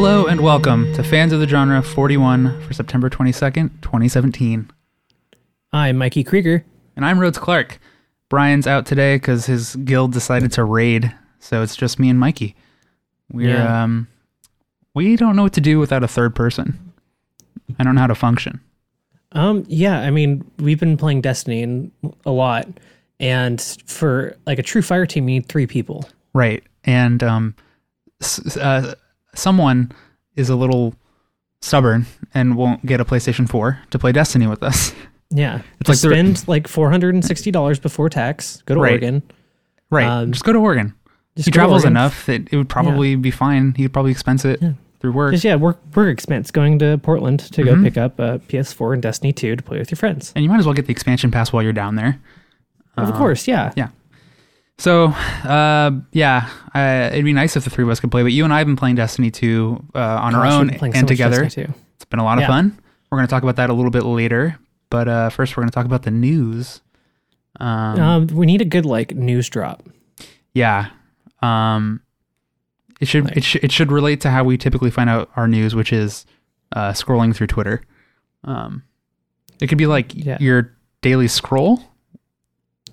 Hello and welcome to Fans of the Genre 41 for September 22nd, 2017. I'm Mikey Krieger. And I'm Rhodes Clark. Brian's out today because his guild decided to raid, so it's just me and Mikey. We're Yeah. um, we don't know what to do without a third person. I don't know how to function. Um, yeah, I mean, we've been playing Destiny and a lot, and for like a true fire team, you need three people. Right. And um, uh, someone is a little stubborn and won't get a PlayStation 4 to play Destiny with us. Yeah, It's like just the- spend like four hundred and sixty dollars before tax. Go to Right. Oregon. Right. Um, just go to Oregon. He travels Oregon. enough that it would probably be fine. He could probably expense it Yeah. through work. Just yeah, work work expense going to Portland to Mhm. go pick up a PS4 and Destiny 2 to play with your friends. and you might as well get the expansion pass while you're down there. of Uh, course, yeah. yeah. So, uh, yeah, uh, it'd be nice if the three of us could play, but you and I have been playing Destiny 2 uh, on our Gosh, own playing so and together. It's been a lot of Yeah. fun. We're going to talk about that a little bit later, but uh, first we're going to talk about the news. Um, Um, we need a good like news drop. yeah. Um, it should Like- it, sh- it should relate to how we typically find out our news, which is uh, scrolling through Twitter. Um, it could be like Yeah. your daily scroll,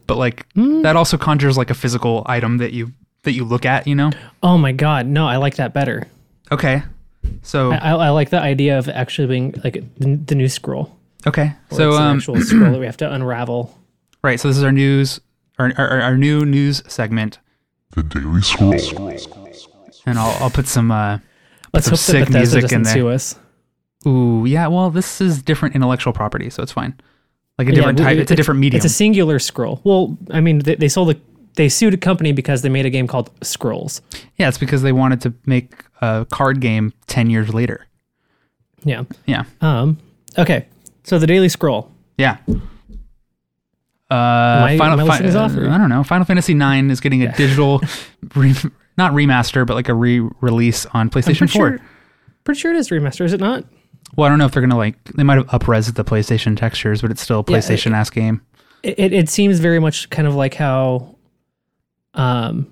but like Mm. that also conjures like a physical item that you that you look at. You know. Oh my god, no, I like that better. Okay. So I, I, I like the idea of actually being like the, the news scroll. okay. Or So it's an um actual scroll that we have to unravel. right. So this is our news, our our, our new news segment, The Daily Scroll. and I'll I'll put some uh Let's some hope sick that Bethesda music in there. sue us. ooh yeah. Well, this is different intellectual property, so it's fine. Like a Yeah, different we- type. It's a different medium. It's a singular scroll. Well, I mean, they, they sold a they sued a company because they made a game called Scrolls. yeah, it's because they wanted to make a card game ten years later. Yeah. Yeah. Um. Okay. So the Daily Scroll. Yeah. Uh, I- am I listing these off, I don't know. Final Fantasy IX is getting a digital, re, not remaster, but like a re-release on I'm PlayStation pretty Four. sure. Pretty sure it is remaster, is it not? Well, I don't know if they're gonna like. They might have upres the PlayStation textures, but it's still a Yeah, PlayStation ass game. It, it it seems very much kind of like how, um,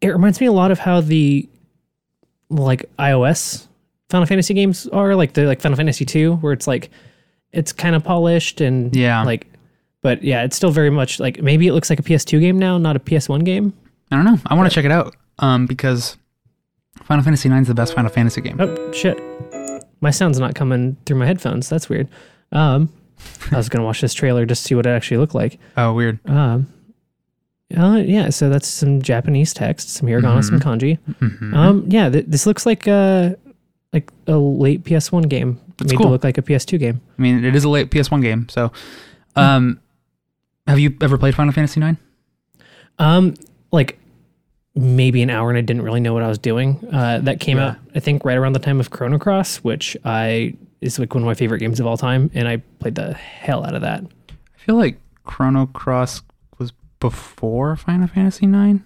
it reminds me a lot of how the, like iOS Final Fantasy games are like the like Final Fantasy two, where it's like, it's kind of polished and Yeah. like, but yeah, it's still very much like maybe it looks like a PS2 game now, not a PS1 game. I don't know. I want to check it out. Um, because Final Fantasy IX is the best Final Fantasy game. Oh shit, my sound's not coming through my headphones. That's weird. Um, I was gonna watch this trailer just to see what it actually looked like. Oh, weird. Um, uh, yeah, so that's some Japanese text, some hiragana, some kanji. Mhm. Um, yeah, th- this looks like uh like a late PS1 game That's made cool. to look like a PS2 game. I mean, it is a late PS1 game. So, um, have you ever played Final Fantasy IX? Um, like maybe an hour, and I didn't really know what I was doing. Uh, that came Yeah. out, I think, right around the time of Chrono Cross, which I is like one of my favorite games of all time, and I played the hell out of that. I feel like Chrono Cross was before Final Fantasy IX.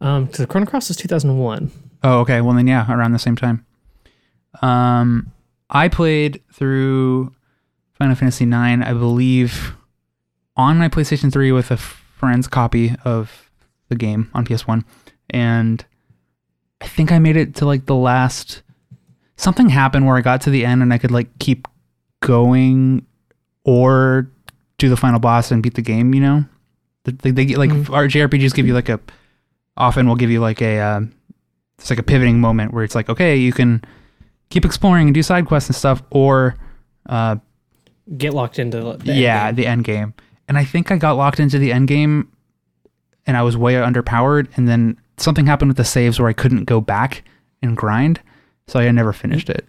Um, because Chrono Cross was 2001. Oh, okay. Well, then yeah, around the same time. Um, I played through Final Fantasy IX, I believe, on my PlayStation 3 with a friend's copy of the game on PS1, and I think I made it to like the last. Something happened where I got to the end and I could like keep going, or do the final boss and beat the game. You know, they, they get like Mhm. our JRPGs give you like a. Often will give you like a. Um, it's like a pivoting moment where it's like, okay, you can keep exploring and do side quests and stuff, or uh, Get locked into the end yeah, game. the end game. And I think I got locked into the end game, and I was way underpowered. And then something happened with the saves where I couldn't go back and grind, so I never finished it.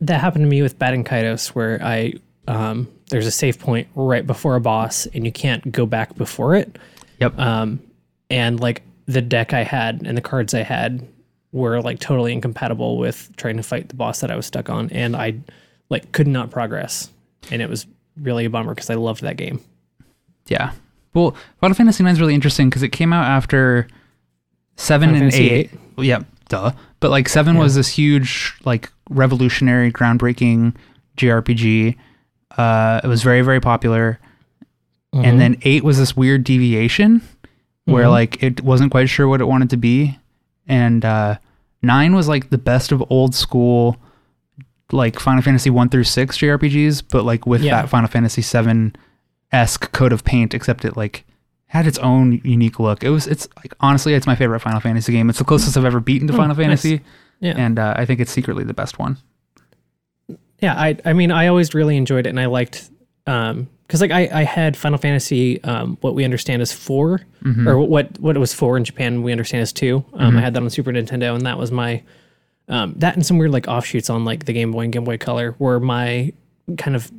that happened to me with Baten Kaitos, where I um, there's a save point right before a boss, and you can't go back before it. Yep. Um, and like the deck I had and the cards I had were like totally incompatible with trying to fight the boss that I was stuck on, and I like could not progress, and it was really a bummer because I loved that game. Yeah. Well, Final Fantasy IX is really interesting because it came out after seven Final and Fantasy eight. Well, yeah, duh. But like seven was this huge, like revolutionary, groundbreaking JRPG. Uh, it was very, very popular. Mm-hmm. And then eight was this weird deviation where Mhm. like it wasn't quite sure what it wanted to be, and uh, nine was like the best of old school, like Final Fantasy one through six JRPGs, but like with Yeah. that Final Fantasy seven esque coat of paint, except it like had its own unique look. It was it's like honestly, it's my favorite Final Fantasy game. It's the closest I've ever beaten to Oh, Final nice. Fantasy, Yeah. and uh, I think it's secretly the best one. Yeah, I I mean I always really enjoyed it and I liked um because like I, I had Final Fantasy um what we understand as 4 Mm-hmm. or what what it was for in Japan we understand as two. Um I had that on Super Nintendo and that was my um that and some weird like offshoots on like the Game Boy and Game Boy Color were my kind of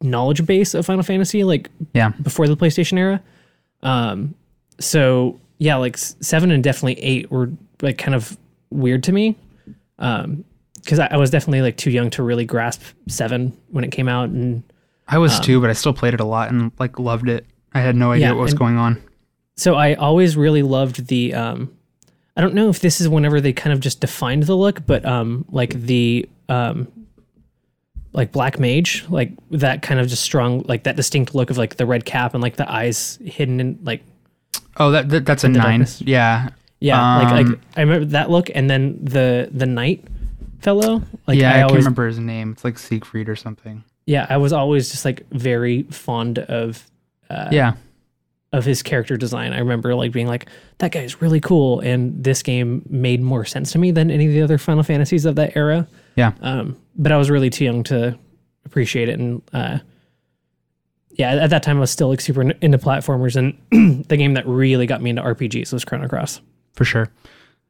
knowledge base of Final Fantasy like Yeah, before the PlayStation era. Um, so yeah, like seven and definitely eight were like kind of weird to me. Um, because I, I was definitely like too young to really grasp seven when it came out, and I was too, but I still played it a lot and like loved it. I had no idea Yeah, what was going on. so I always really loved the. Um, I don't know if this is whenever they kind of just defined the look, but um, like the um, like black mage, like that kind of just strong, like that distinct look of like the red cap and like the eyes hidden in like Oh, that, that that's a nine. darkness. Yeah, Yeah, like like Um, I remember that look, and then the the knight fellow. Like yeah. I, I, can't remember his name. It's like Siegfried or something. yeah, I was always just like very fond of uh, yeah, of his character design. I remember like being like that guy's really cool, and this game made more sense to me than any of the other Final Fantasies of that era. yeah. Um, but I was really too young to appreciate it, and uh, yeah, at that time I was still like super into platformers, and the game that really got me into RPGs was Chrono Cross. for sure.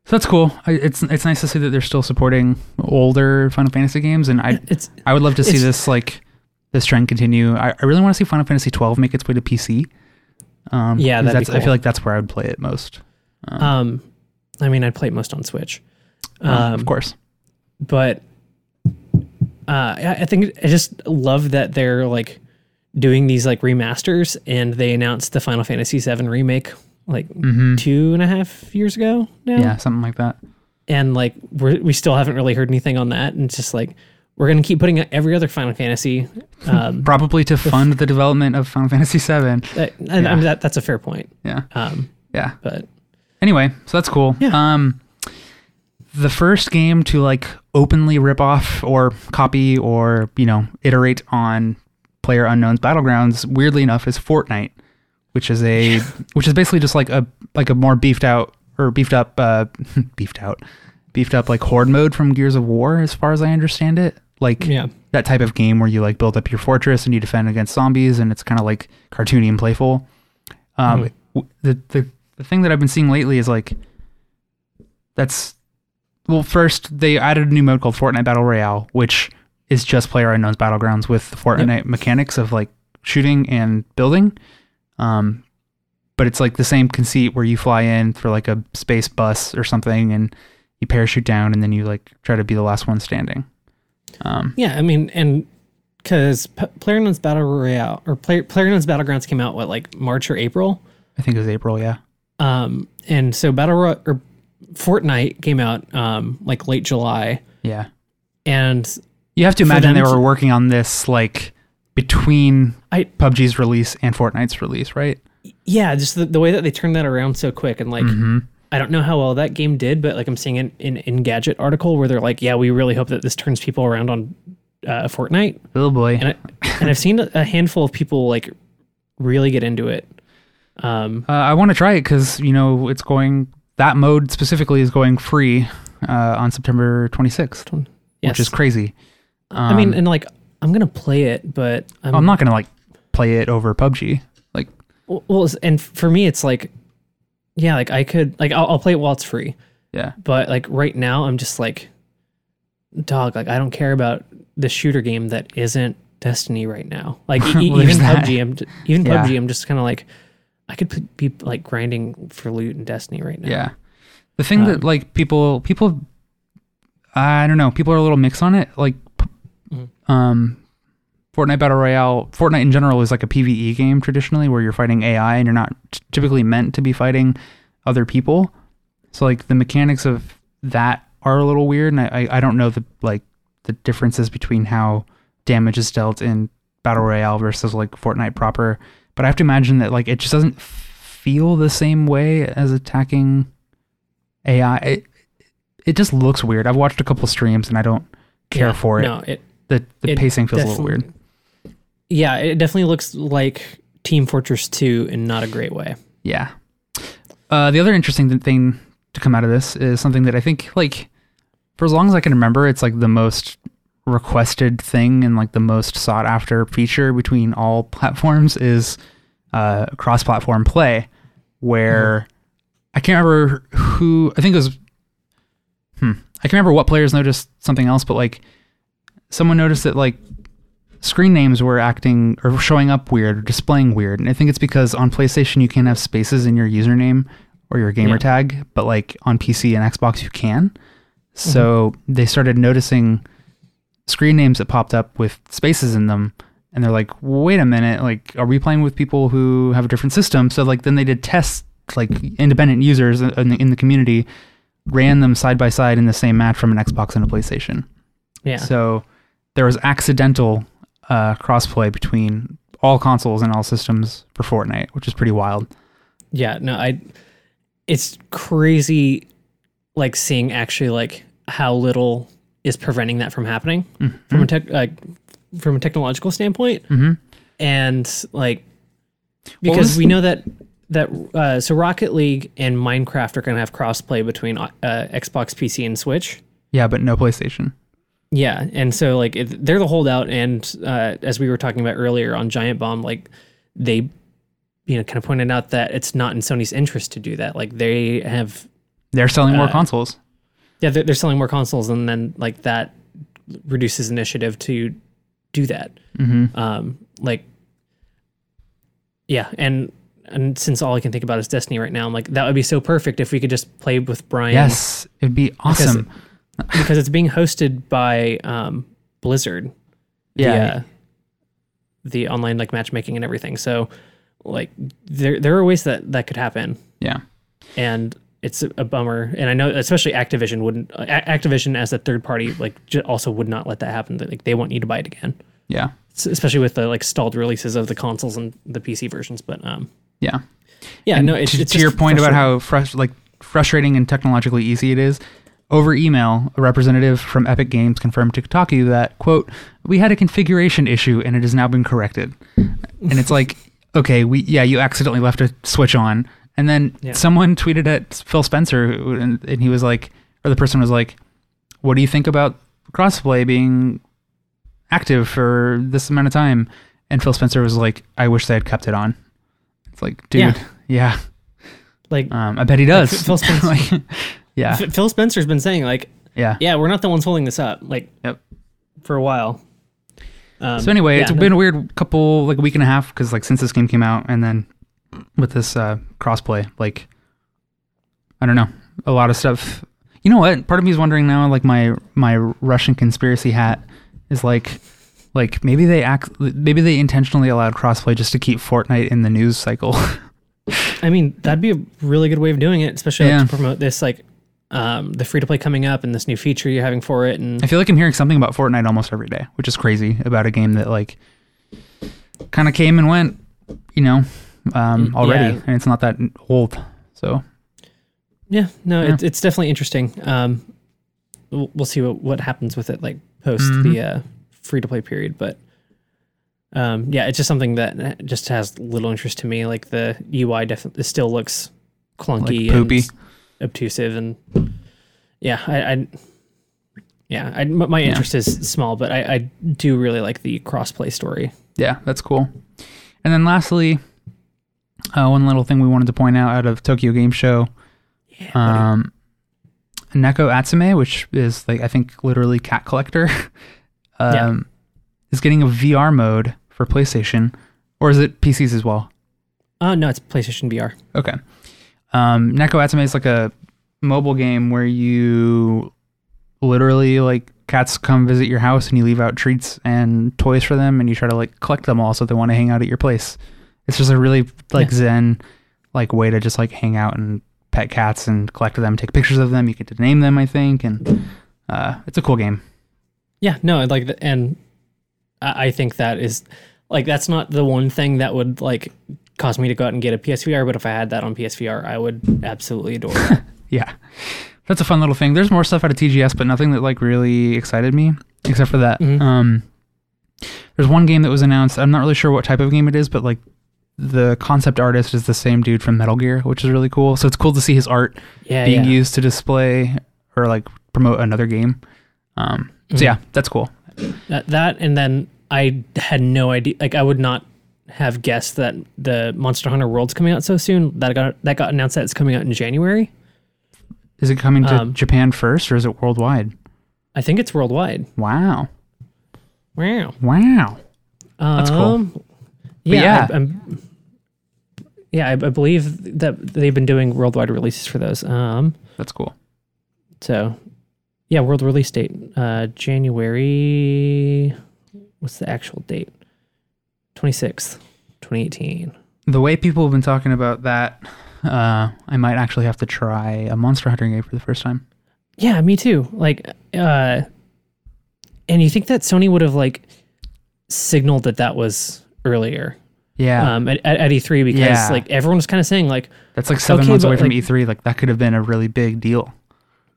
So that's cool. I, it's it's nice to see that they're still supporting older Final Fantasy games, and I It's I would love to see this like this trend continue. I, I really want to see Final Fantasy 12 make its way to PC. Um, Yeah, 'cause that'd be that's I feel like that's where I would play it most. Um, Um, I mean, I'd play it most on Switch. uh, Um, of course. but uh, I I think I just love that they're like doing these like remasters, and they announced the Final Fantasy VII remake like hmm two and a half years ago now, Yeah, something like that. and like we're, we still haven't really heard anything on that, and it's just like we're gonna keep putting out every other Final Fantasy. Um, Probably to fund the development of Final Fantasy 7. that, and I mean, that that's a fair point. Yeah, Um, yeah. but Anyway, so that's cool. Yeah. Um, the first game to like openly rip off or copy or you know iterate on Player Unknown's Battlegrounds, weirdly enough, is Fortnite, which is a which is basically just like a like a more beefed out or beefed up uh beefed out beefed up like horde mode from Gears of War, as far as I understand it. Like yeah, that type of game where you like build up your fortress and you defend against zombies and it's kind of like cartoony and playful. Um, w- the, the the thing that I've been seeing lately is like that's well, first they added a new mode called Fortnite Battle Royale, which is just Player Unknown's Battlegrounds with the Fortnite mechanics of like shooting and building. Um, but it's like the same conceit where you fly in for like a space bus or something and you parachute down and then you like try to be the last one standing. Um, yeah. I mean, and because P- PlayerUnknown's Battle Royale or Player PlayerUnknown's Battlegrounds came out what like March or April. I think it was April, yeah. Um, and so Battle Ro- or Fortnite came out um like late July, Yeah. and You have to For imagine them they to- were working on this like between I PUBG's release and Fortnite's release, right? yeah, just the, the way that they turned that around so quick, and like Mm-hmm. I don't know how well that game did, but like I'm seeing an in Engadget article where they're like, yeah, we really hope that this turns people around on uh, Fortnite, Oh boy. and I, and I've seen a handful of people like really get into it. Um, Uh, I want to try it because you know it's going. That mode specifically is going free uh, on September 26th, which is crazy. I mean, Um, and like I'm gonna play it, but I'm, I'm not gonna like play it over PUBG. Like, Well, well, and for me, it's like, yeah, like I could, like, I'll, I'll play it while it's free. yeah, But like right now, I'm just like, dog, like I don't care about the shooter game that isn't Destiny right now. Like e- even that. PUBG, I'm even Yeah. PUBG, I'm just kind of like, I could p- be like grinding for loot in Destiny right now. yeah. The thing Um, that like people people, I don't know, people are a little mixed on it. Like, Mhm. um, Fortnite Battle Royale, Fortnite in general is like a PVE game traditionally, where you're fighting AI and you're not t- typically meant to be fighting other people. So like the mechanics of that are a little weird, and I I, don't know the like the differences between how damage is dealt in Battle Royale versus like Fortnite proper. But I have to imagine that like it just doesn't feel the same way as attacking AI. It, it just looks weird. I've watched a couple streams and I don't care Yeah, for it. No, it The the it pacing feels a little weird. Yeah, it definitely looks like Team Fortress 2 in not a great way. Yeah. Uh, the other interesting thing to come out of this is something that I think, like, for as long as I can remember, it's like the most requested thing and like the most sought after feature between all platforms is uh, cross platform play, where I can't remember who, I think it was, hmm, I can't remember what players noticed something else, but like someone noticed that like screen names were acting or showing up weird or displaying weird. And I think it's because on PlayStation you can't have spaces in your username or your gamer Yeah. tag, but like on PC and Xbox you can. So mm-hmm. they started noticing screen names that popped up with spaces in them. And they're like, wait a minute, like, are we playing with people who have a different system? So like then they did tests, like independent users in the, in the community ran them side by side in the same match from an Xbox and a PlayStation. Yeah. So there was accidental uh, crossplay between all consoles and all systems for Fortnite, which is pretty wild. Yeah, no, I it's crazy like seeing actually like how little is preventing that from happening from a tech like from a technological standpoint. Mhm. And like because was we know that that uh, so Rocket League and Minecraft are going to have crossplay between uh, Xbox, PC, and Switch. Yeah, but no PlayStation. Yeah, and so like it, they're the holdout, and uh, as we were talking about earlier on Giant Bomb, like they, you know, kind of pointed out that it's not in Sony's interest to do that. Like they have, They're selling more Uh, consoles. yeah, they're, they're selling more consoles, and then like that reduces initiative to do that. hmm Um, like, yeah, and and since all I can think about is Destiny right now, I'm like that would be so perfect if we could just play with Brian. Yes, it'd be awesome. because it's being hosted by um, Blizzard. Yeah. The, uh, the online like matchmaking and everything. So like there there are ways that that could happen, yeah. and it's a, bummer. And I know especially Activision wouldn't A- Activision as a third party like j- also would not let that happen. Like they want you to buy it again, Yeah. Especially with the like stalled releases of the consoles and the PC versions. But um, Yeah. yeah, And no, it's, to, it's to your point about how frus- like frustrating and technologically easy it is. Over email, a representative from Epic Games confirmed to Kotaku that quote We had a configuration issue and it has now been corrected. and it's like, okay, we yeah, you accidentally left a switch on, and then Yeah. someone tweeted at Phil Spencer, and, and he was like, or the person was like, "What do you think about crossplay being active for this amount of time?" And Phil Spencer was like, "I wish they had kept it on." It's like, dude, Yeah. yeah. like Um, I bet he does. Phil Spencer- Like, yeah, F- Phil Spencer's been saying like yeah. yeah, we're not the ones holding this up. Like Yep. for a while. Um, So anyway, yeah, it's no- been a weird couple, like a week and a half, because like since this game came out, and then with this uh, crossplay, like I don't know, a lot of stuff. You know what? Part of me is wondering now, like my my Russian conspiracy hat is like, like maybe they act, maybe they intentionally allowed crossplay just to keep Fortnite in the news cycle. I mean, that'd be a really good way of doing it, especially like, to promote this like um, the free to play coming up and this new feature you're having for it. And I feel like I'm hearing something about Fortnite almost every day, which is crazy about a game that like kind of came and went, you know, um, Mm, already, yeah. and it's not that old. So yeah, no, Yeah. It's, it's definitely interesting. Um, we'll, we'll see what, what happens with it like post Mhm. the uh, free to play period, but. Um, yeah, it's just something that just has little interest to me. Like the UI definitely still looks clunky, Like poopy. and obtrusive, and yeah, I, I yeah, I, my interest is small, but I, I do really like the crossplay story. Yeah, that's cool. And then lastly, uh, one little thing we wanted to point out out of Tokyo Game Show, Yeah, um, Neko Atsume, which is like I think literally cat collector, um, Yeah. is getting a VR mode for PlayStation, or is it PCs as well? Oh no, it's PlayStation VR. Okay. Um, Neko Atsume is like a mobile game where you literally like cats come visit your house and you leave out treats and toys for them and you try to like collect them all so they want to hang out at your place. It's just a really like Yeah. zen like way to just like hang out and pet cats and collect them, take pictures of them. You get to name them, I think, and uh, it's a cool game. Yeah, no, like, the, and I I think that is like that's not the one thing that would like cause me to go out and get a PSVR. But if I had that on PSVR, I would absolutely adore it. Yeah, that's a fun little thing. There's more stuff out of TGS, but nothing that like really excited me, except for that. Mhm. Um, there's one game that was announced. I'm not really sure what type of game it is, but like the concept artist is the same dude from Metal Gear, which is really cool. So it's cool to see his art Yeah, being yeah. used to display or like promote another game. Um, so Mhm. yeah, that's cool. That, that and then I had no idea. Like I would not have guessed that the Monster Hunter World's coming out so soon. That got that got announced that it's coming out in January. Is it coming to Um, Japan first or is it worldwide? I think it's worldwide. Wow. Wow. Wow. That's cool. Um, Yeah, yeah. I, am yeah, I, I believe that they've been doing worldwide releases for those. Um, That's cool. so yeah, world release date, uh, January. What's the actual date? Twenty sixth, twenty eighteen. The way people have been talking about that, uh, I might actually have to try a Monster Hunter game for the first time. Yeah, me too. Like, uh, and you think that Sony would have like signaled that that was earlier, Yeah. um, at, at E3 because Yeah. like everyone was kind of saying like, That's like seven okay, months away from like- E3. Like that could have been a really big deal.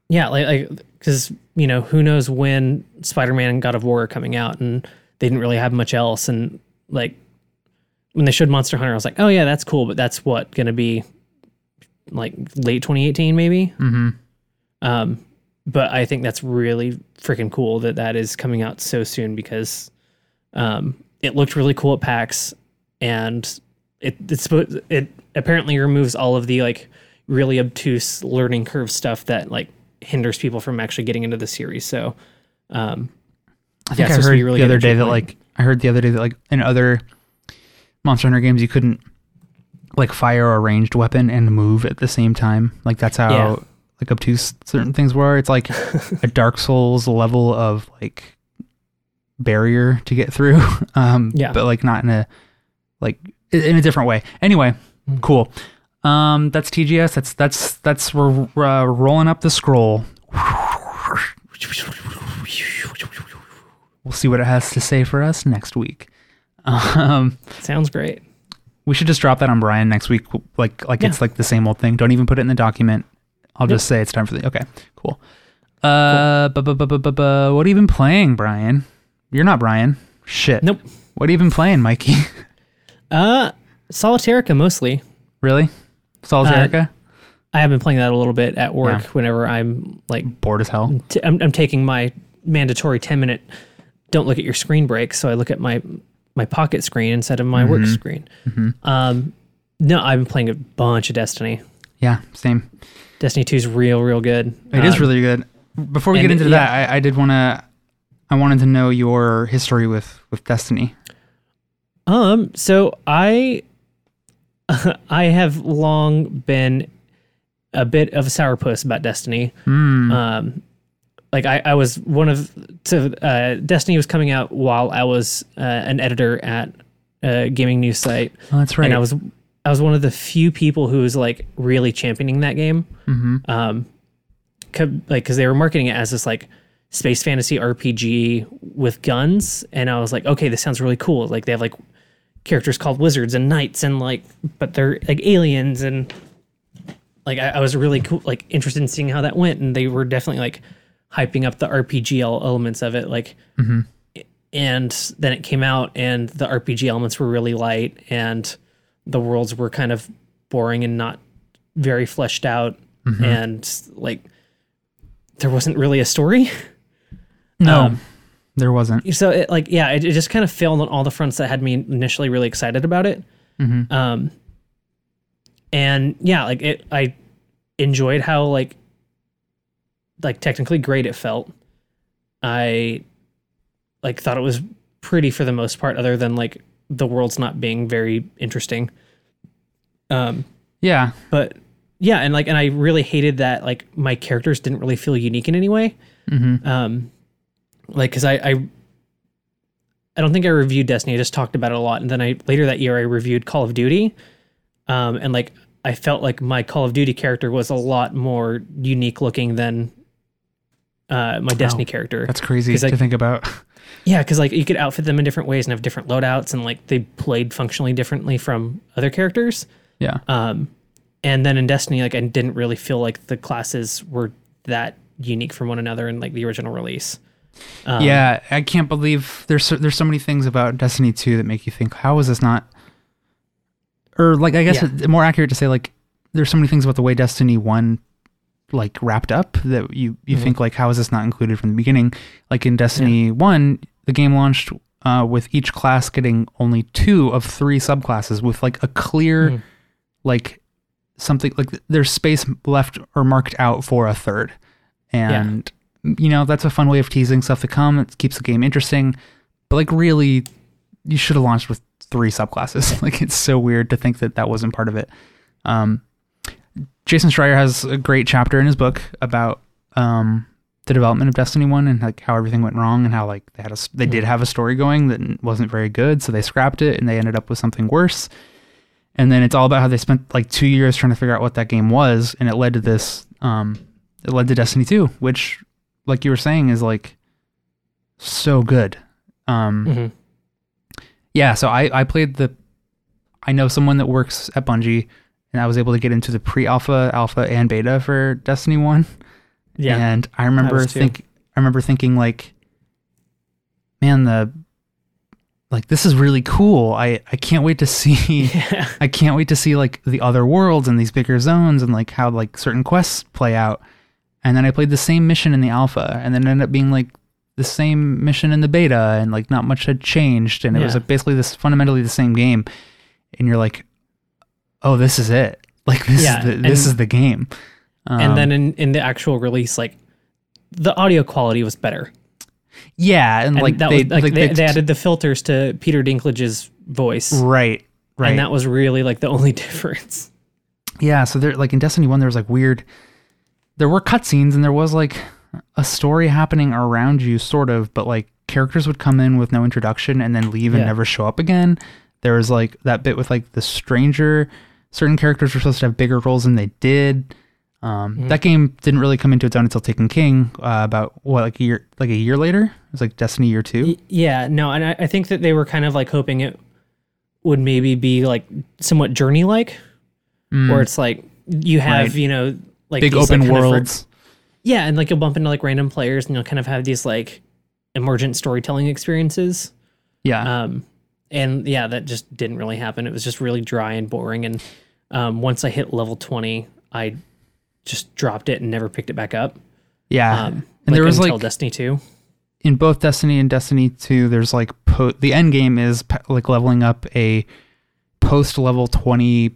yeah, like, like, because you know who knows when Spider-Man and God of War are coming out, and they didn't really have much else, and like when they showed Monster Hunter, I was like, oh yeah, that's cool, but that's what gonna be like late 2018 maybe. Mm-hmm. Um, but I think that's really freaking cool that that is coming out so soon because um, it looked really cool at PAX, and it it's it apparently removes all of the like really obtuse learning curve stuff that like hinders people from actually getting into the series. So, um, I Yeah, think it's I heard really the other day that like I heard the other day that like in other Monster Hunter games you couldn't like fire a ranged weapon and move at the same time. Like that's how Yeah. like obtuse certain things were. It's like a Dark Souls level of like barrier to get through. Um Yeah. but like not in a like in a different way. Anyway, Mm. cool. Um that's TGS. That's that's that's we're uh, rolling up the scroll. We'll see what it has to say for us next week. Um, sounds great. we should just drop that on Brian next week, like like it's like the same old thing. Don't even put it in the document. I'll just say it's time for the. Okay, cool. Uh, bu- bu- bu- bu- what have you been playing, Brian? You're not Brian. Shit. Nope. What have you been playing, Mikey? Uh, Solitairica mostly. really? Solitairica? I have been playing that a little bit at work Yeah. whenever I'm like Bored as hell. t- I'm, I'm taking my mandatory 10 minute don't look at your screen break so i look at my my pocket screen instead of my work Mm-hmm. screen um no i've been playing a bunch of destiny Yeah, same. destiny 2 is real real good It is Um, really good. Before we and get into yeah. that, I, I did want to. I wanted to know your history with with Destiny. um so i i have long been a bit of a sourpuss about destiny Hmm. um like I, I was one of so uh, Destiny was coming out while I was uh, an editor at a gaming news site, oh, that's right. and I was I was one of the few people who was like really championing that game. hmm Um, like because they were marketing it as this like space fantasy RPG with guns, and I was like, okay, this sounds really cool. Like they have like characters called wizards and knights, and like but they're like aliens, and like I, I was really cool, like interested in seeing how that went, and they were definitely like hyping up the RPG elements of it, like and then it came out and the RPG elements were really light and the worlds were kind of boring and not very fleshed out and like there wasn't really a story. no, um, there wasn't. So it like yeah, it, it just kind of failed on all the fronts that had me initially really excited about it. Mhm. Um and yeah, like it I enjoyed how like like technically great it felt. I like thought it was pretty for the most part other than like the world's not being very interesting. Um Yeah, but yeah, and like and I really hated that like my characters didn't really feel unique in any way. Mhm. Um like cuz I I I don't think I reviewed Destiny. I just talked about it a lot and then I later that year I reviewed Call of Duty. Um and like I felt like my Call of Duty character was a lot more unique looking than uh my Destiny character. that's crazy to like- think about. Yeah, because like you could outfit them in different ways and have different loadouts, and like they played functionally differently from other characters. Yeah. Um, and then in Destiny, like I didn't really feel like the classes were that unique from one another in like the original release. Um, yeah, I can't believe there's so, there's so many things about Destiny 2 that make you think, how is this not? Or like, I guess Yeah. more accurate to say like, there's so many things about the way Destiny 1 like wrapped up that you you Mhm. think like, how is this not included from the beginning? Like in Destiny 1, the game launched uh, with each class getting only two of three subclasses with like a clear Mhm. like something like there's space left or marked out for a third. And you know that's a fun way of teasing stuff to come. It keeps the game interesting. But like really you should have launched with three subclasses. Like it's so weird to think that that wasn't part of it. Um jason schreier has a great chapter in his book about um the development of destiny 1 and like how everything went wrong and how like they had a they did have a story going that wasn't very good so they scrapped it and they ended up with something worse. And then it's all about how they spent like two years trying to figure out what that game was and it led to this um it led to destiny 2 which like you were saying is like so good. Um Mhm. yeah so i i played the i know someone that works at bungie and i was able to get into the pre-alpha alpha and beta for destiny 1 Yeah. and i remember think i remember thinking like man the like this is really cool i i can't wait to see yeah. I can't wait to see like the other worlds and these bigger zones and like how like certain quests play out. And then I played the same mission in the alpha and then it ended up being like the same mission in the beta and like not much had changed and it was like, basically this fundamentally the same game. And you're like, oh, this is it. Like this Yeah, is the, this and- is the game. and Um, then in, in the actual release, like the audio quality was better. yeah, and, And like that they, was like, like they, they- they added the filters to Peter Dinklage's voice. right, right. And that was really like the only difference. Yeah, so there like in Destiny 1 there was like weird there were cutscenes and there was like a story happening around you sort of, but like characters would come in with no introduction and then leave and Yeah. never show up again. There was like that bit with like the stranger certain characters were supposed to have bigger roles than they did. Um, Mhm. That game didn't really come into its own until Taken King, uh, about what like a year, like a year later. It was like Destiny Year Two. Y- Yeah, no, and I, I think that they were kind of like hoping it would maybe be like somewhat journey like, where it's like you have, Right. you know, like Big these, like, open of re- worlds. yeah, and like you'll bump into like random players and you'll kind of have these like emergent storytelling experiences. yeah, Um, and yeah, that just didn't really happen. It was just really dry and boring. And um, once I hit level 20, I just dropped it and never picked it back up. yeah. Um, and there was like Destiny 2. in both Destiny and Destiny 2, there's like po- the end game is p- like leveling up a post level 20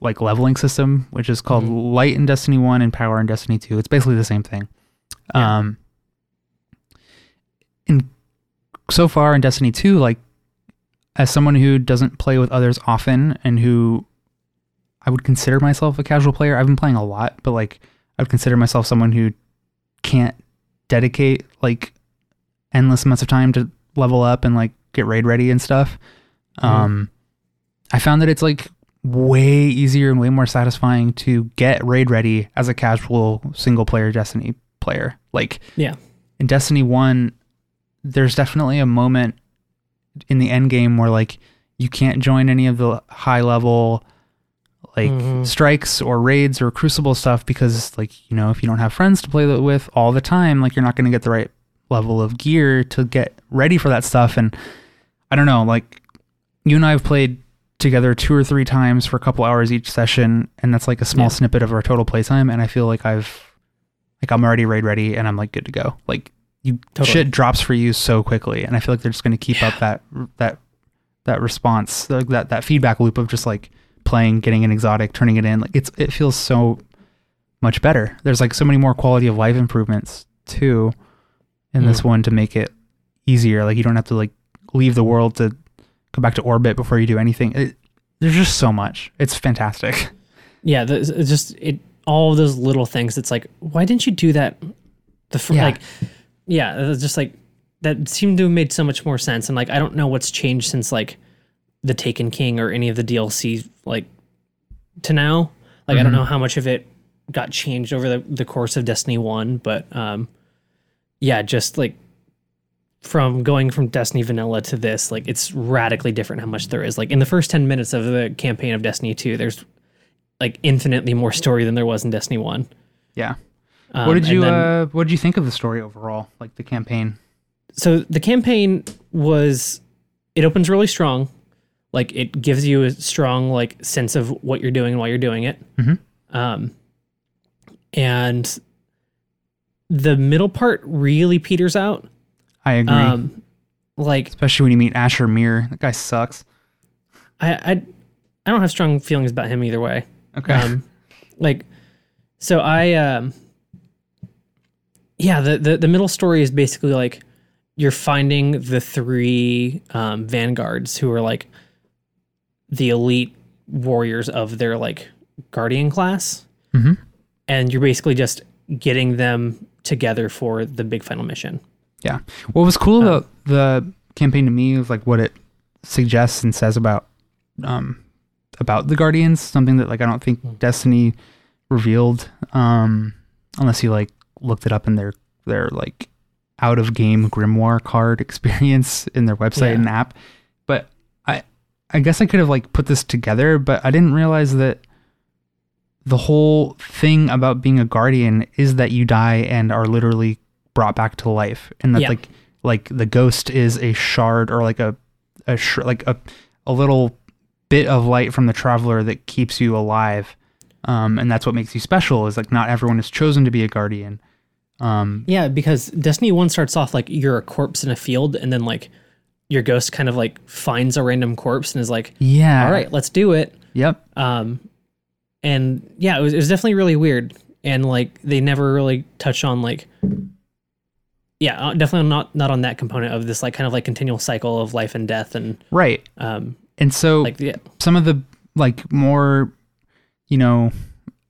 like leveling system, which is called Mhm. Light in Destiny 1 and Power in Destiny 2. It's basically the same thing. Yeah. Um in so far in Destiny 2, like as someone who doesn't play with others often and who I would consider myself a casual player. I've been playing a lot, but like I would consider myself someone who can't dedicate like endless amounts of time to level up and like get raid ready and stuff. Mhm. Um, I found that it's like way easier and way more satisfying to get raid ready as a casual single player Destiny player. Like Yeah. in Destiny 1, there's definitely a moment in the end game where like you can't join any of the high level like Mhm. strikes or raids or crucible stuff because like you know if you don't have friends to play with all the time like you're not going to get the right level of gear to get ready for that stuff and i don't know like you and i have played together two or three times for a couple hours each session and that's like a small Yeah. snippet of our total playtime and i feel like i've like i'm already raid ready and i'm like good to go like you Totally. shit drops for you so quickly and i feel like they're just going to keep up that that that response like that that feedback loop of just like playing getting an exotic turning it in like it's it feels so much better there's like so many more quality of life improvements too in this Mm. one to make it easier like you don't have to like leave the world to go back to orbit before you do anything it, there's just so much it's fantastic Yeah, the, it's just it all of those little things. It's like, why didn't you do that? The fir- Yeah. like, yeah, it's just like that seemed to have made so much more sense. And like, I don't know what's changed since like the Taken King or any of the DLC like to now. Like, I don't Mhm. know how much of it got changed over the, the course of Destiny One, but um, yeah, just like from going from Destiny Vanilla to this, like it's radically different how much there is. Like in the first ten minutes of the campaign of Destiny Two, there's like infinitely more story than there was in Destiny One. yeah Um, what did you then- uh what did you think of the story overall? Like the campaign? so the campaign was it opens really strong like it gives you a strong like sense of what you're doing while you're doing it Mhm. um and the middle part really peters out I agree. um like Especially when you meet Asher Mir. That guy sucks. I, I i don't have strong feelings about him either way Okay. um like so i um yeah the, the the middle story is basically like you're finding the three um vanguards who are like the elite warriors of their like guardian class Mhm. and you're basically just getting them together for the big final mission Yeah. What was cool about the campaign to me was like what it suggests and says about um about the Guardians, something that like I don't think Destiny revealed um unless you like looked it up in their their like out of game grimoire card experience in their website Yeah. and app. I guess I could have like put this together, but I didn't realize that the whole thing about being a guardian is that you die and are literally brought back to life and that Yeah. like like the ghost is a shard or like a a sh- like a a little bit of light from the traveler that keeps you alive um and that's what makes you special is like not everyone is chosen to be a guardian um yeah because destiny 1 starts off like you're a corpse in a field and then like your ghost kind of like finds a random corpse and is like yeah. All right let's do it. Yep. Um and yeah it was, it was definitely really weird. And like they never really touch on like yeah uh, definitely not not on that component of this like kind of like continual cycle of life and death and right. um and so like yeah. some of the like more you know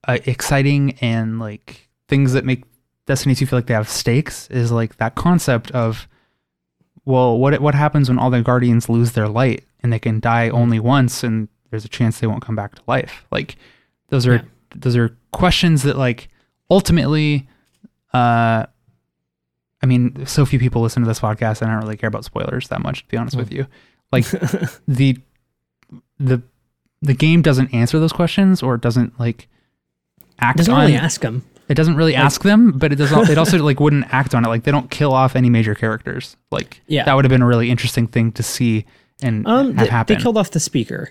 uh, exciting and like things that make destiny 2 feel like they have stakes is like that concept of well what what happens when all the guardians lose their light and they can die only once and there's a chance they won't come back to life like those are Yeah. those are questions that like ultimately uh I mean, so few people listen to this podcast. and I don't really care about spoilers that much, to be honest with you. Like the the the game doesn't answer those questions or it doesn't like act doesn't on really ask them it doesn't really like- ask them but it does not it also like wouldn't act on it like they don't kill off any major characters like Yeah. that would have been a really interesting thing to see and um have they, happen they killed off the speaker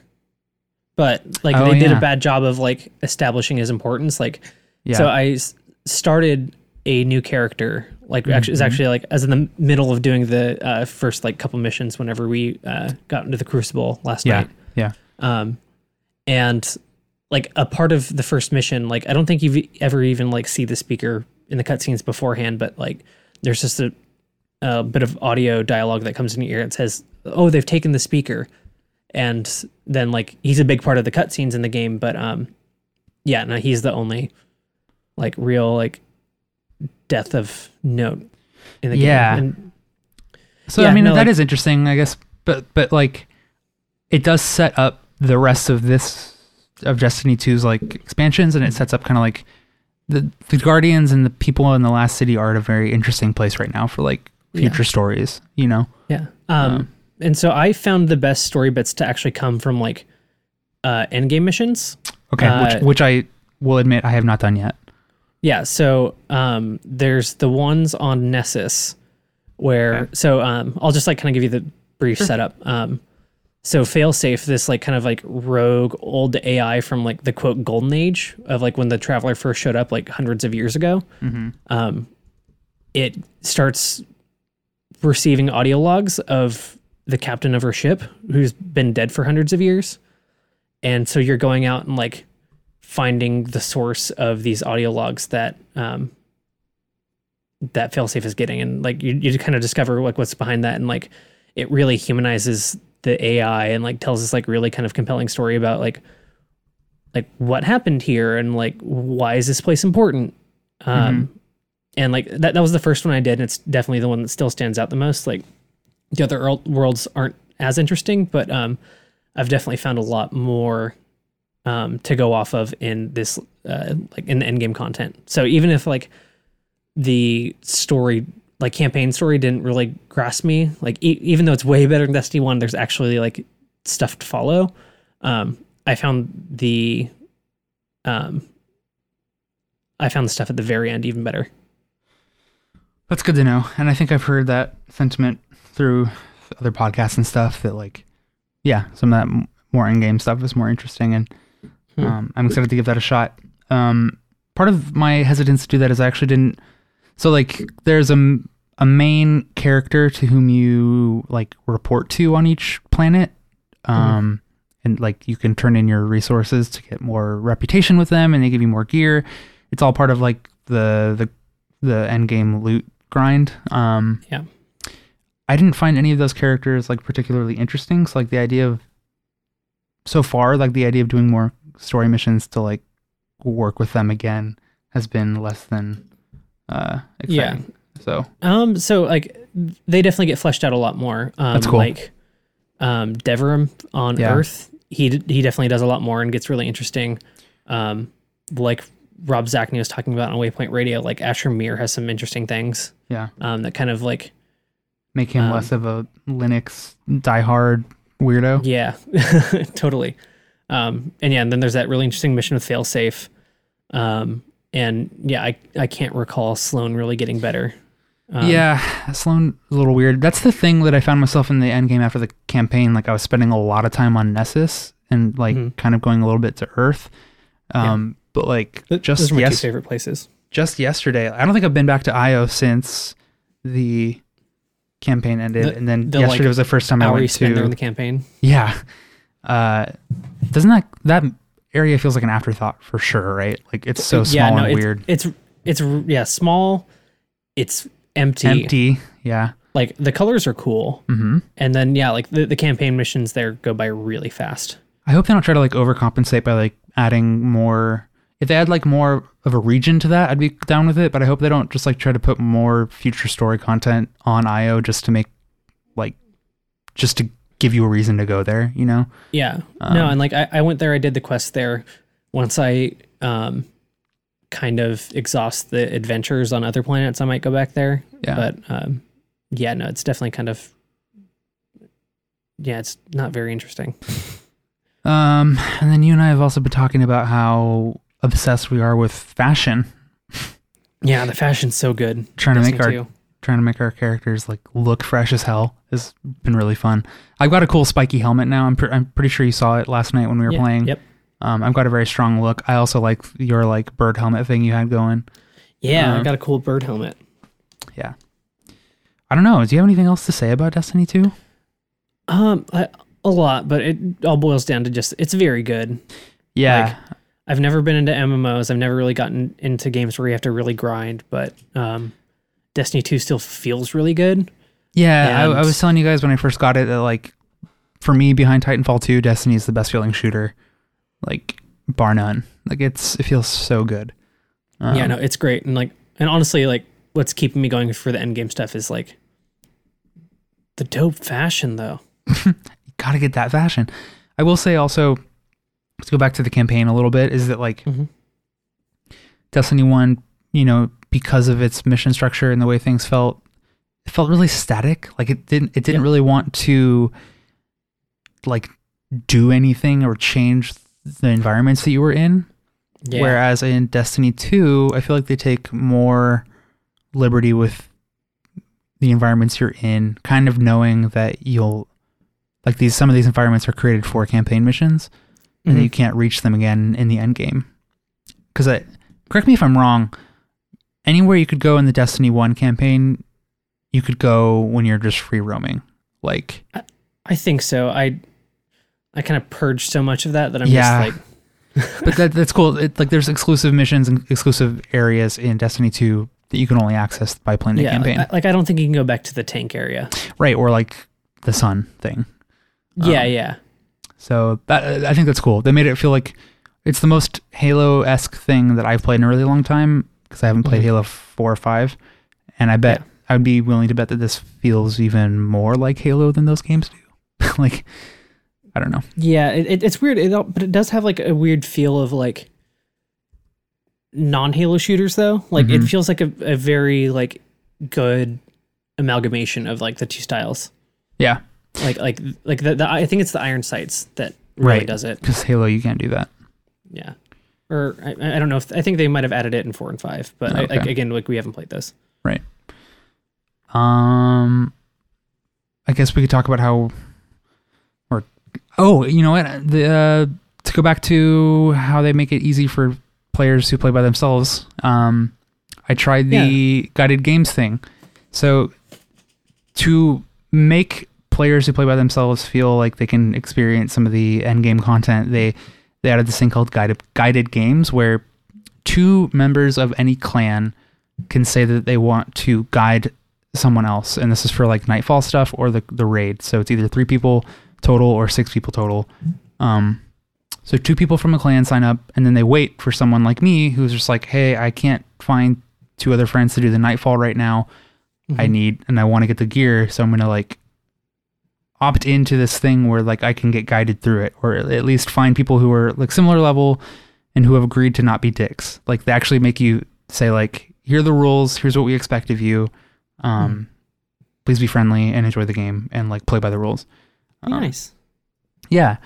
but like Oh, they did yeah. a bad job of like establishing his importance like yeah So I s- started a new character. Like actually, it's Mhm. actually like as in the middle of doing the uh, first like couple missions. Whenever we uh, got into the Crucible last yeah night, yeah um, and like a part of the first mission, like I don't think you've ever even like see the speaker in the cutscenes beforehand, but like there's just a, a bit of audio dialogue that comes in your ear. It says, "Oh, they've taken the speaker," and then like he's a big part of the cutscenes in the game. But um, yeah, no, he's the only like real like death of note in the Yeah. game. And so Yeah, i mean no, that like- is interesting i guess but but like it does set up the rest of this of destiny 2's like expansions and it sets up kind of like the the guardians and the people in the last city are at a very interesting place right now for like Yeah. future stories you know Yeah. Um, and so I found the best story bits to actually come from like uh end game missions. okay Uh, which which i will admit i have not done yet Yeah, so um there's the ones on Nessus where Okay. so um I'll just like kind of give you the brief setup. Um so failsafe, this like kind of like rogue old AI from like the quote golden age of like when the traveler first showed up like hundreds of years ago. mm-hmm. um, it starts receiving audio logs of the captain of her ship who's been dead for hundreds of years. And so you're going out and like finding the source of these audio logs that um, that failsafe is getting, and like you, you kind of discover like what's behind that, and like it really humanizes the AI and like tells this like really kind of compelling story about like like what happened here and like why is this place important? Um and like that, that was the first one i did and it's definitely the one that still stands out the most. Like the other world- worlds aren't as interesting but um i've definitely found a lot more um to go off of in this uh like in the end game content. So even if like the story like campaign story didn't really grasp me like e- even though it's way better than destiny 1 there's actually like stuff to follow um i found the um I found the stuff at the very end even better. That's good to know. And I think I've heard that sentiment through other podcasts and stuff that like, yeah, some of that more in-game stuff is more interesting, and Hmm. um, I'm excited to give that a shot. Um, part of my hesitance to do that is I actually didn't. So like, there's a a main character to whom you like report to on each planet, um, and like you can turn in your resources to get more reputation with them, and they give you more gear. It's all part of like the the the end game loot grind. Um, Yeah. I didn't find any of those characters like particularly interesting. So like the idea of so far, like the idea of doing more story missions to like work with them again has been less than uh exciting. So Um, so like they definitely get fleshed out a lot more. Um, That's cool. Like um, Devrim on Yeah. Earth, he d- he definitely does a lot more and gets really interesting. Um, like Rob Zacny was talking about on Waypoint Radio, like Asher Mir has some interesting things yeah, um, that kind of like make him Um, less of a Linux diehard weirdo. yeah, totally. Um, and yeah, and then there's that really interesting mission with Failsafe. Um, and yeah, I I can't recall Sloane really getting better. Um, yeah, Sloane a little weird. That's the thing that I found myself in the end game after the campaign. Like I was spending a lot of time on Nessus and like Mhm. kind of going a little bit to Earth. Um, but like just those are my yes, two favorite places. just yesterday. I don't think I've been back to Io since the campaign ended, The- and then the, yesterday like, was the first time I went to. the campaign. Yeah, uh, doesn't that that area feels like an afterthought for sure, right? Like it's so small yeah, no, and it's, weird, It's it's yeah, small. It's empty. empty. Yeah. Like the colors are cool, hmm and then yeah, like the, the campaign missions there go by really fast. I hope they don't try to like overcompensate by like adding more. If they add like more of a region to that, I'd be down with it. But I hope they don't just like try to put more future story content on IO just to make like just to give you a reason to go there. You know? Yeah, Um, no, and like I, I went there, I did the quest there. Once I um, kind of exhaust the adventures on other planets, I might go back there. Yeah. But um, yeah, no, it's definitely kind of yeah, it's not very interesting. Um, and then you and I have also been talking about how obsessed we are with fashion, Yeah, the fashion's so good. trying to make our 2. Trying to make our characters like look fresh as hell has been really fun. I've got a cool spiky helmet now. I'm pre- I'm pretty sure you saw it last night when we were Yeah, playing. Yep. Um, I've got a very strong look. I also like your like bird helmet thing you had going. Yeah, Uh, I got a cool bird helmet. Yeah. I don't know. Do you have anything else to say about Destiny 2? Um, I, a lot, but it all boils down to just it's very good. Yeah. Like, I've never been into MMOs. I've never really gotten into games where you have to really grind, but um, Destiny 2 still feels really good. yeah. I, I was telling you guys when I first got it that like for me behind Titanfall 2, Destiny is the best feeling shooter. Like bar none. Like it's it feels so good. Um, yeah, no, it's great. And like, and honestly, like, what's keeping me going for the end game stuff is like the dope fashion, though. gotta get that fashion. I will say also, let's go back to the campaign a little bit. Is that like Mhm. Destiny One? You know, because of its mission structure and the way things felt, it felt really static. Like it didn't. It didn't Yeah. really want to like do anything or change the environments that you were in. Yeah. Whereas in Destiny 2, I feel like they take more liberty with the environments you're in, kind of knowing that you'll like these some of these environments are created for campaign missions and Mhm. you can't reach them again in the end game. Cuz I correct me if I'm wrong, anywhere you could go in the Destiny 1 campaign, you could go when you're just free roaming. Like I think so. I I kind of purged so much of that that I'm Yeah. just like, but that, that's cool. It, like there's exclusive missions and exclusive areas in Destiny 2 that you can only access by playing the yeah, campaign. I- like I don't think you can go back to the tank area. right, or like the sun thing. yeah, Um, yeah, So that I think that's cool. They made it feel like it's the most Halo esque thing that I've played in a really long time because I haven't played Mhm. Halo four or five, and I bet I would be willing to bet that this feels even more like Halo than those games do. like I don't know. yeah. It, it, it's weird, it, but it does have like a weird feel of like non Halo shooters though. Like Mhm. it feels like a, a very like good amalgamation of like the two styles. Yeah, Like like like the, the I think it's the iron sights that really Right. does it. because Halo you can't do that. Yeah. Or I, I don't know if I think they might have added it in four and five, but I, Okay. like, again, like we haven't played those. Right. Um, I guess we could talk about how, or oh, you know what? The uh, to go back to how they make it easy for players who play by themselves. Um, I tried the guided games thing. So to make players who play by themselves feel like they can experience some of the end game content, they they added this thing called guided guided games where two members of any clan can say that they want to guide someone else. And this is for like nightfall stuff or the the raid. So it's either three people total or six people total. Um so two people from a clan sign up and then they wait for someone like me who's just like hey i can't find two other friends to do the nightfall right now. I need and i want to get the gear so i'm gonna like opt into this thing where like i can get guided through it or at least find people who are like similar level and who have agreed to not be dicks. Like they actually make you say like here are the rules. Here's what we expect of you. Um please be friendly and enjoy the game and like play by the rules. Um, nice. yeah.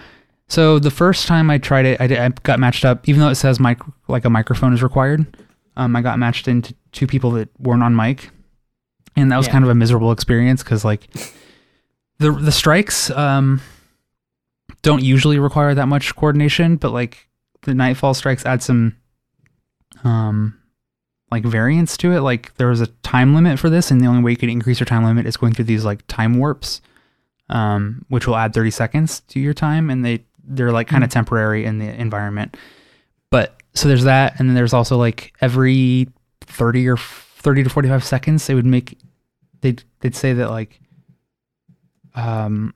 So the first time i tried it i, did, I got matched up even though it says mic like a microphone is required um, i got matched into two people that weren't on mic. And that was Yeah. kind of a miserable experience because like the the strikes um don't usually require that much coordination but like the nightfall strikes add some um like variance to it. Like there was a time limit for this and the only way you could increase your time limit is going through these like time warps um which will add 30 seconds to your time and they they're like kind of temporary in the environment. But so there's that and then there's also like every 30 or 30 to 45 seconds they would make they'd they'd say that like um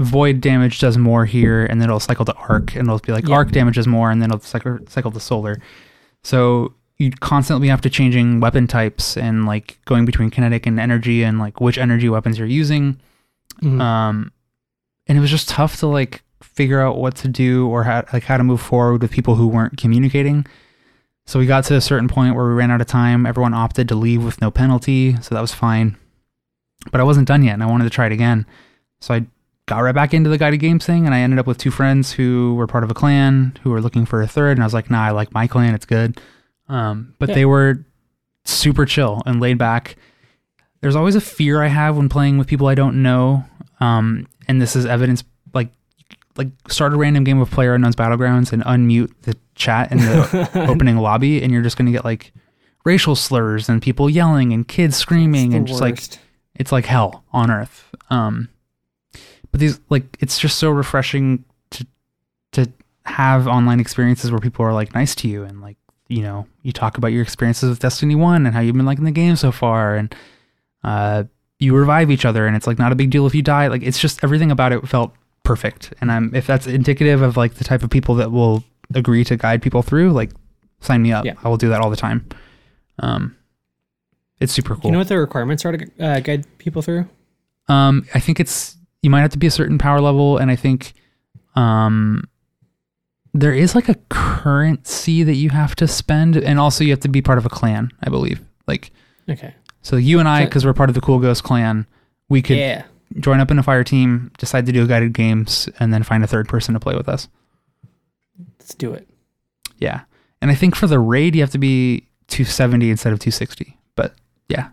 void damage does more here and then it'll cycle to arc and it'll be like Yeah. arc damage does more and then it'll cycle cycle to solar. So you'd constantly have to changing weapon types and like going between kinetic and energy and like which energy weapons you're using. Mhm. um and it was just tough to like figure out what to do or how like how to move forward with people who weren't communicating. So we got to a certain point where we ran out of time. Everyone opted to leave with no penalty so that was fine but i wasn't done yet and i wanted to try it again so i got right back into the guided games thing and i ended up with two friends who were part of a clan who were looking for a third and i was like nah i like my clan it's good um, but Yeah. they were super chill and laid back there's always a fear I have when playing with people I don't know. Um, and this is evidence like like start a random game of Player Unknown's Battlegrounds and unmute the chat in the opening lobby, and you're just gonna get like racial slurs and people yelling and kids screaming and just like worst. It's like hell on earth. Um, but these like it's just so refreshing to to have online experiences where people are like nice to you and like you know you talk about your experiences with Destiny One and how you've been liking the game so far and uh you revive each other and it's like not a big deal if you die like it's just everything about it felt perfect and I'm if that's indicative of like the type of people that will agree to guide people through like sign me up Yeah. I will do that all the time um it's super Do cool you know what the requirements are to uh, guide people through? um, I think it's you might have to be a certain power level, and I think um, there is like a currency that you have to spend, and also you have to be part of a clan, I believe. Like Okay. so, you and I, So- because we're part of the Cool Ghost clan, we could yeah. join up in a fire team, decide to do guided games, and then find a third person to play with us. Let's do it. Yeah, and I think for the raid you have to be 270 instead of 260. But yeah,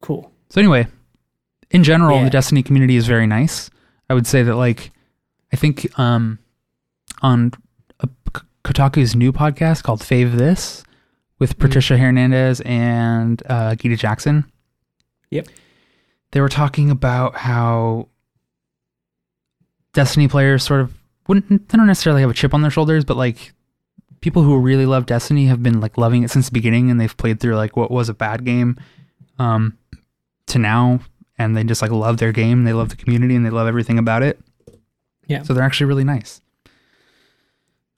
Cool. So anyway, in general, Yeah. the Destiny community is very nice. I would say that like I think um on uh, K- Kotaku's new podcast called Fave This with Mm-hmm. Patricia Hernandez and uh, Gita Jackson. Yep. They were talking about how Destiny players sort of wouldn't they don't necessarily have a chip on their shoulders, but like people who really love Destiny have been like loving it since the beginning and they've played through like what was a bad game um to now and they just like love their game, they love the community and they love everything about it. Yeah. So they're actually really nice.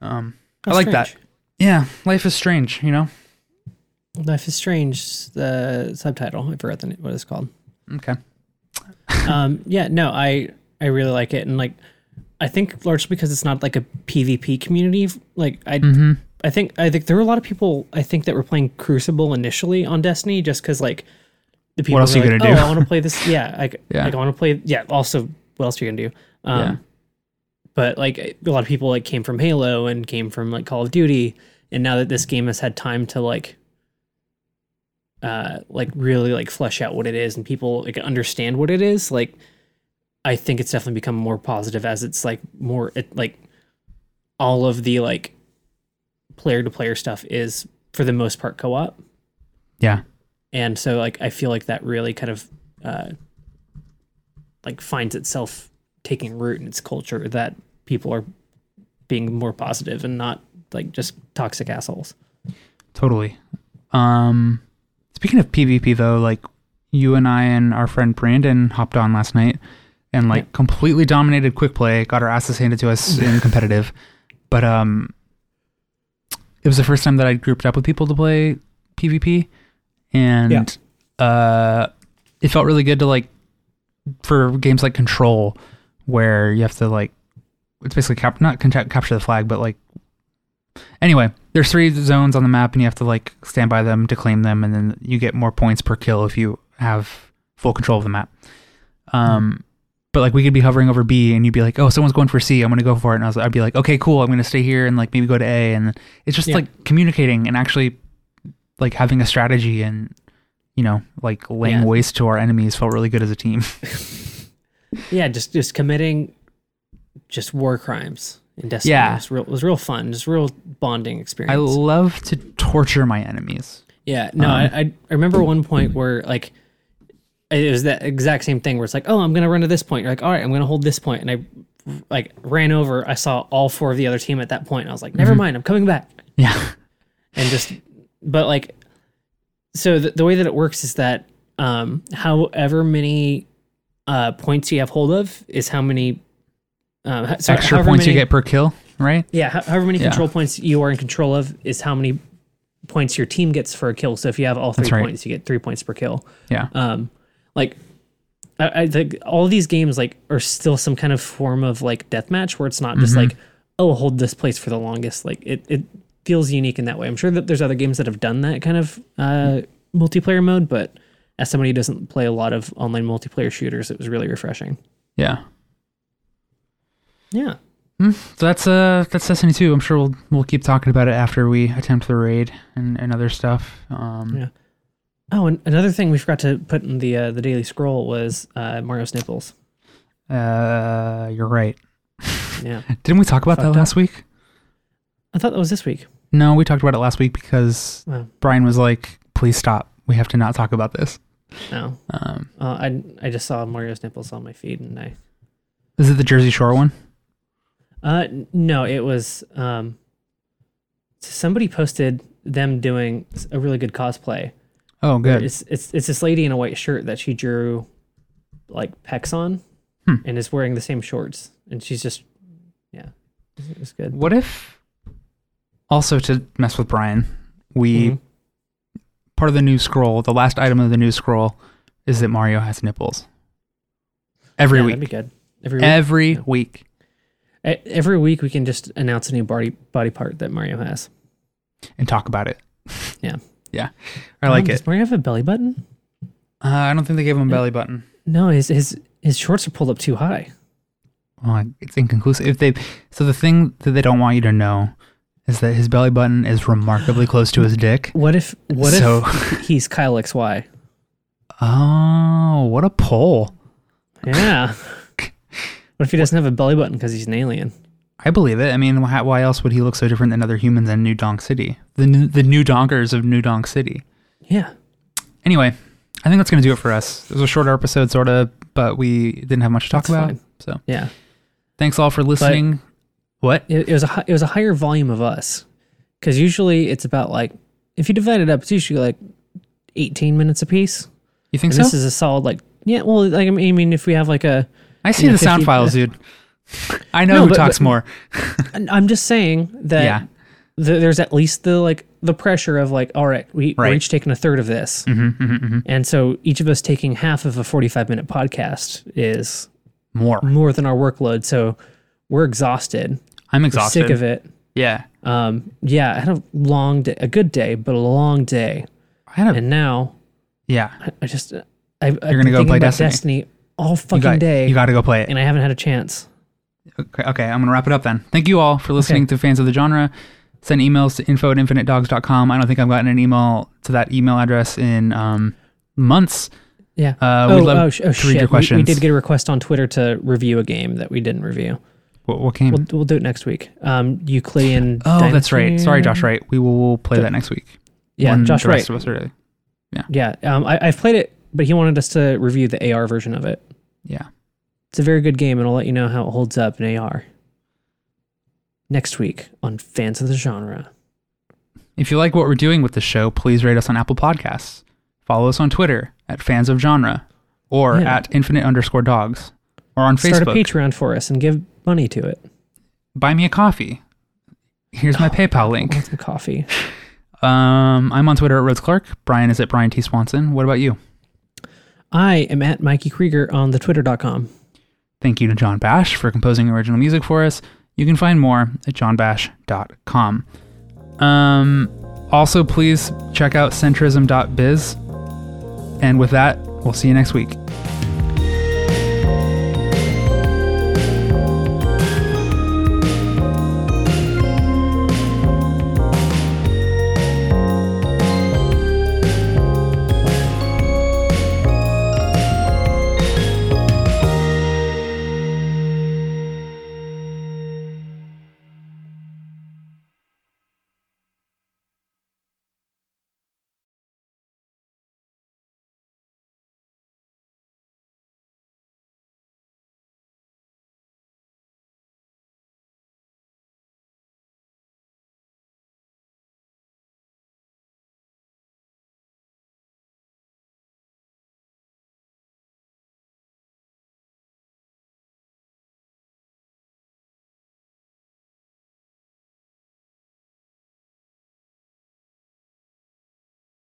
Um I like that. yeah, life is strange, you know. Life is Strange. The subtitle. I forgot the what it's called. Okay. um, yeah, no, I I really like it, and like I think largely because it's not like a PvP community. Like I Mhm. I think I think there were a lot of people I think that were playing Crucible initially on Destiny just because like the people else were are you like, gonna oh, do?" I want to play this. Yeah, like, Yeah. like I want to play. Yeah. Also, what else are you gonna do? Um, but like a lot of people like came from Halo and came from like Call of Duty, and now that this game has had time to like uh like really like flesh out what it is and people like understand what it is, like I think it's definitely become more positive as it's like more it like all of the like player to player stuff is for the most part co-op Yeah. and so like i feel like that really kind of uh like finds itself taking root in its culture that people are being more positive and not like just toxic assholes Totally. Um, speaking of PvP though, like you and I and our friend Brandon hopped on last night and like Yeah. completely dominated quick play, got our asses handed to us in competitive. But um, it was the first time that I'd grouped up with people to play PvP, and Yeah. uh, it felt really good to like for games like Control, where you have to like it's basically cap not con- capture the flag, but like anyway, there's three zones on the map, and you have to like stand by them to claim them, and then you get more points per kill if you have full control of the map. Um, but like we could be hovering over B, and you'd be like, "Oh, someone's going for C. I'm gonna go for it." And I was, I'd be like, "Okay, cool. I'm gonna stay here and like maybe go to A." And it's just Yeah. like communicating and actually like having a strategy and you know like laying Yeah. waste to our enemies felt really good as a team. yeah just just committing just war crimes in destiny Yeah. it was real, it was real fun just real bonding experience I love to torture my enemies. Yeah, no, Um, I, I remember one point where like it was that exact same thing where it's like, oh, I'm gonna run to this point. You're like, all right, I'm gonna hold this point, and I like ran over. I saw all four of the other team at that point. And I was like, never mind, I'm coming back, Yeah. and just but like, so the, the way that it works is that um, however many uh, points you have hold of is how many uh, ho- sorry, Extra points you get per kill, right? yeah, however many Yeah. control points you are in control of is how many points your team gets for a kill. So if you have all three right. points, you get three points per kill. Yeah. Um, like I, I think all these games like are still some kind of form of like deathmatch where it's not just Mhm. like oh hold this place for the longest. Like it it feels unique in that way. I'm sure that there's other games that have done that kind of uh, multiplayer mode, but as somebody who doesn't play a lot of online multiplayer shooters, it was really refreshing. Yeah. Yeah. So that's uh that's Destiny 2. I'm sure we'll we'll keep talking about it after we attempt the raid and, and other stuff. Um Yeah. Oh, and another thing we forgot to put in the uh, the daily scroll was uh, Mario's nipples. uh you're right. Yeah, Didn't we talk about that Fucked last week? I thought that was this week. No, we talked about it last week because Wow. Brian was like, "Please stop. We have to not talk about this." No, Um uh, I I just saw Mario's nipples on my feed, and I is it the Jersey Shore one? uh no, it was um somebody posted them doing a really good cosplay. Oh, good. It's it's it's this lady in a white shirt that she drew like pecs on, Hmm. and is wearing the same shorts, and she's just yeah, it was good. What if also to mess with Brian, we Mhm. part of the new scroll, the last item of the new scroll is that Mario has nipples. Every Yeah, week. that'd be good. Every week. Every Yeah. week. Every week we can just announce a new body body part that Mario has. and talk about it. Yeah. Yeah. I like Um, it. Does Mario have a belly button? Uh, I don't think they gave him a belly button. No, his his his shorts are pulled up too high. Well, it's inconclusive. If they so the thing that they don't want you to know is that his belly button is remarkably close to his dick. What if what So- if he's Kyle XY? Oh, what a pull. Yeah. what if he doesn't have a belly button because he's an alien? I believe it. I mean, why, why else would he look so different than other humans in New Donk City? The new, the new donkers of New Donk City. Yeah. Anyway, I think that's going to do it for us. It was a shorter episode, sort of, but we didn't have much to talk That's about. fine. So Yeah. thanks all for listening. what? It, it was a it was a higher volume of us because usually it's about like if you divide it up, it's usually like eighteen minutes a piece. You think And so? this is a solid like yeah. Well, like I mean, I mean, if we have like a I see know, the sound 50 files, dude. I know No, who but- talks but- more. I'm just saying that Yeah. Th- there's at least the like the pressure of like, all right, we, we're each taking a third of this, hmm hmm hmm and so each of us taking half of a 45 minute podcast is More. more than our workload. So we're exhausted, I'm we're exhausted. sick of it. Yeah. Um, yeah, I had a long day, a good day, but a long day, I had a, and now yeah. I, I just I, I've gonna been go thinking play about Destiny. Destiny all You fucking got, day, you got to go play it. and I haven't had a chance. Okay, okay, I'm gonna wrap it up then. Thank you all for listening to fans of the genre. Send emails to info at infinitedogs.com. I don't think I've gotten an email to that email address in um, months. Yeah. Uh, oh, we'd love oh, sh- oh to read your shit. We, we did get a request on Twitter to review a game that we didn't review. What, what game? We'll, we'll do it next week. Um, Euclidean. oh, that's right. Sorry, Josh. Right. We will we'll play that next week. Yeah, when Josh the Wright. rest of us are. Yeah, um, I, I've played it, but he wanted us to review the AR version of it. Yeah. It's a very good game, and I'll let you know how it holds up in AR. Next week on Fans of the Genre. If you like what we're doing with the show, please rate us on Apple Podcasts. Follow us on Twitter at fans of genre or Yeah. at infinite underscore dogs or on Facebook. Start a Patreon for us and give money to it. Buy me a coffee. Here's my PayPal I link. want some coffee. Um, I'm on Twitter at Rhodes Clark. Brian is at Brian T. Swanson. What about you? I am at Mikey Krieger on the twitter.com. Thank you to John Bash for composing original music for us. You can find more at johnbash.com. Um, also, please check out centrism.biz. And with that, we'll see you next week.